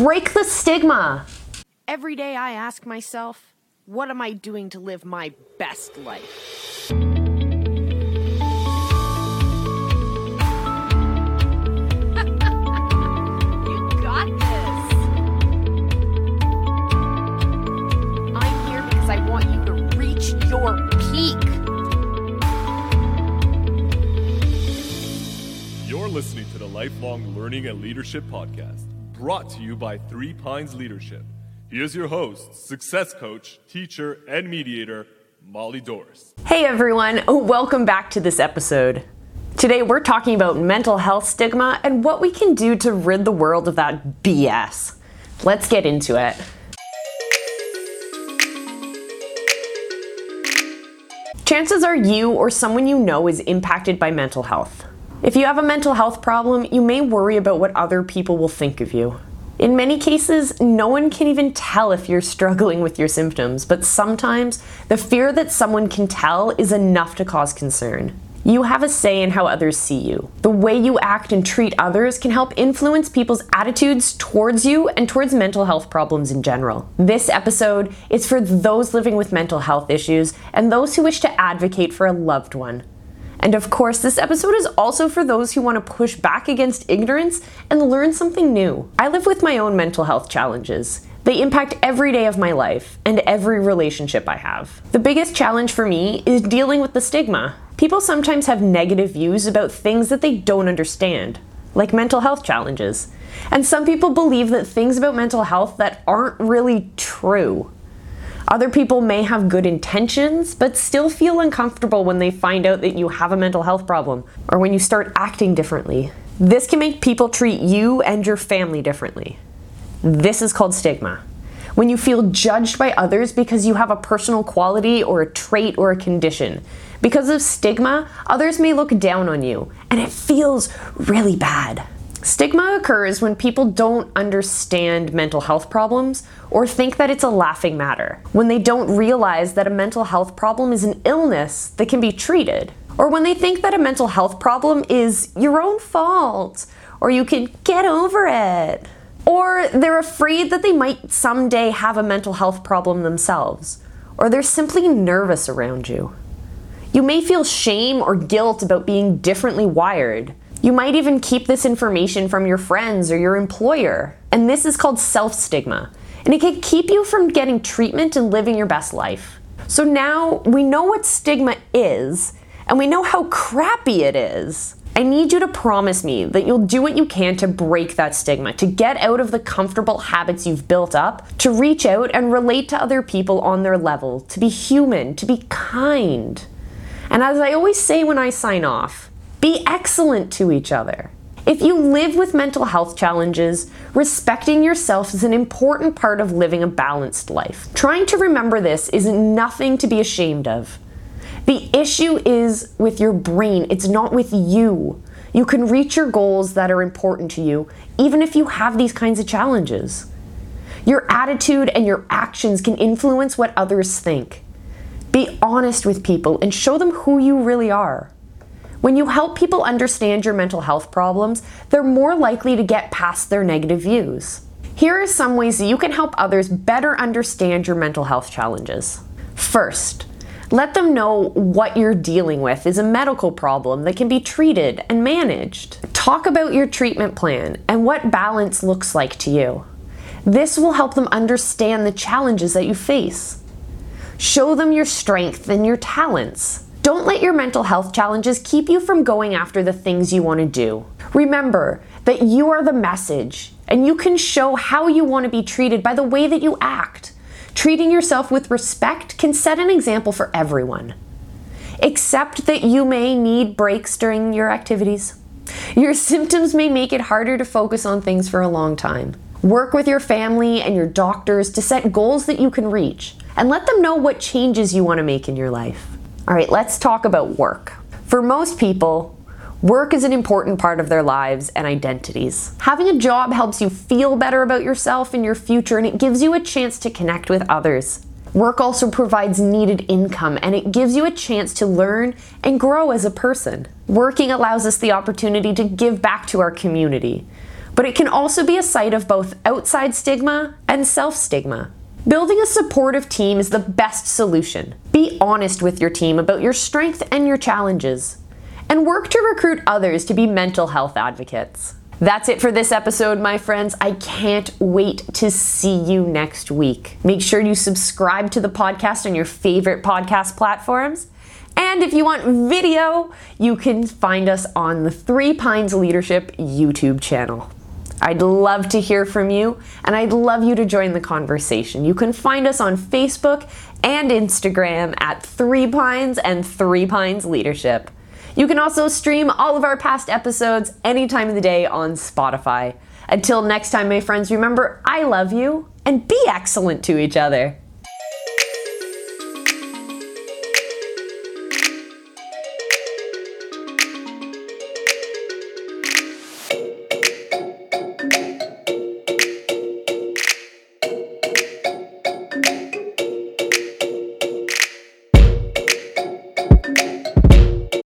Break the stigma. Every day I ask myself, what am I doing to live my best life? You got this. I'm here because I want you to reach your peak. You're listening to the Lifelong Learning and Leadership Podcast, brought to you by Three Pines Leadership. Here's your host, success coach, teacher, and mediator, Molly Doris. Hey everyone, welcome back to this episode. Today we're talking about mental health stigma and what we can do to rid the world of that BS. Let's get into it. Chances are you or someone you know is impacted by mental health. If you have a mental health problem, you may worry about what other people will think of you. In many cases, no one can even tell if you're struggling with your symptoms, but sometimes the fear that someone can tell is enough to cause concern. You have a say in how others see you. The way you act and treat others can help influence people's attitudes towards you and towards mental health problems in general. This episode is for those living with mental health issues and those who wish to advocate for a loved one. And of course, this episode is also for those who want to push back against ignorance and learn something new. I live with my own mental health challenges. They impact every day of my life and every relationship I have. The biggest challenge for me is dealing with the stigma. People sometimes have negative views about things that they don't understand, like mental health challenges. And some people believe that things about mental health that aren't really true. Other people may have good intentions, but still feel uncomfortable when they find out that you have a mental health problem or when you start acting differently. This can make people treat you and your family differently. This is called stigma. When you feel judged by others because you have a personal quality or a trait or a condition. Because of stigma, others may look down on you, and it feels really bad. Stigma occurs when people don't understand mental health problems or think that it's a laughing matter, when they don't realize that a mental health problem is an illness that can be treated, or when they think that a mental health problem is your own fault or you can get over it. Or they're afraid that they might someday have a mental health problem themselves, or they're simply nervous around you. You may feel shame or guilt about being differently wired. You might even keep this information from your friends or your employer. And this is called self stigma. And it can keep you from getting treatment and living your best life. So now we know what stigma is, and we know how crappy it is. I need you to promise me that you'll do what you can to break that stigma, to get out of the comfortable habits you've built up, to reach out and relate to other people on their level, to be human, to be kind. And as I always say when I sign off, be excellent to each other. If you live with mental health challenges, respecting yourself is an important part of living a balanced life. Trying to remember this is nothing to be ashamed of. The issue is with your brain, it's not with you. You can reach your goals that are important to you, even if you have these kinds of challenges. Your attitude and your actions can influence what others think. Be honest with people and show them who you really are. When you help people understand your mental health problems, they're more likely to get past their negative views. Here are some ways that you can help others better understand your mental health challenges. First, let them know what you're dealing with is a medical problem that can be treated and managed. Talk about your treatment plan and what balance looks like to you. This will help them understand the challenges that you face. Show them your strength and your talents. Don't let your mental health challenges keep you from going after the things you want to do. Remember that you are the message, and you can show how you want to be treated by the way that you act. Treating yourself with respect can set an example for everyone. Accept that you may need breaks during your activities. Your symptoms may make it harder to focus on things for a long time. Work with your family and your doctors to set goals that you can reach and let them know what changes you want to make in your life. All right, let's talk about work. For most people, work is an important part of their lives and identities. Having a job helps you feel better about yourself and your future, and it gives you a chance to connect with others. Work also provides needed income and it gives you a chance to learn and grow as a person. Working allows us the opportunity to give back to our community. but it can also be a site of both outside stigma and self stigma. Building a supportive team is the best solution. Be honest with your team about your strengths and your challenges, and work to recruit others to be mental health advocates. That's it for this episode, my friends. I can't wait to see you next week. Make sure you subscribe to the podcast on your favorite podcast platforms. And if you want video, you can find us on the Three Pines Leadership YouTube channel. I'd love to hear from you, and I'd love you to join the conversation. You can find us on Facebook and Instagram at Three Pines and Three Pines Leadership. You can also stream all of our past episodes any time of the day on Spotify. Until next time, my friends, remember I love you and be excellent to each other.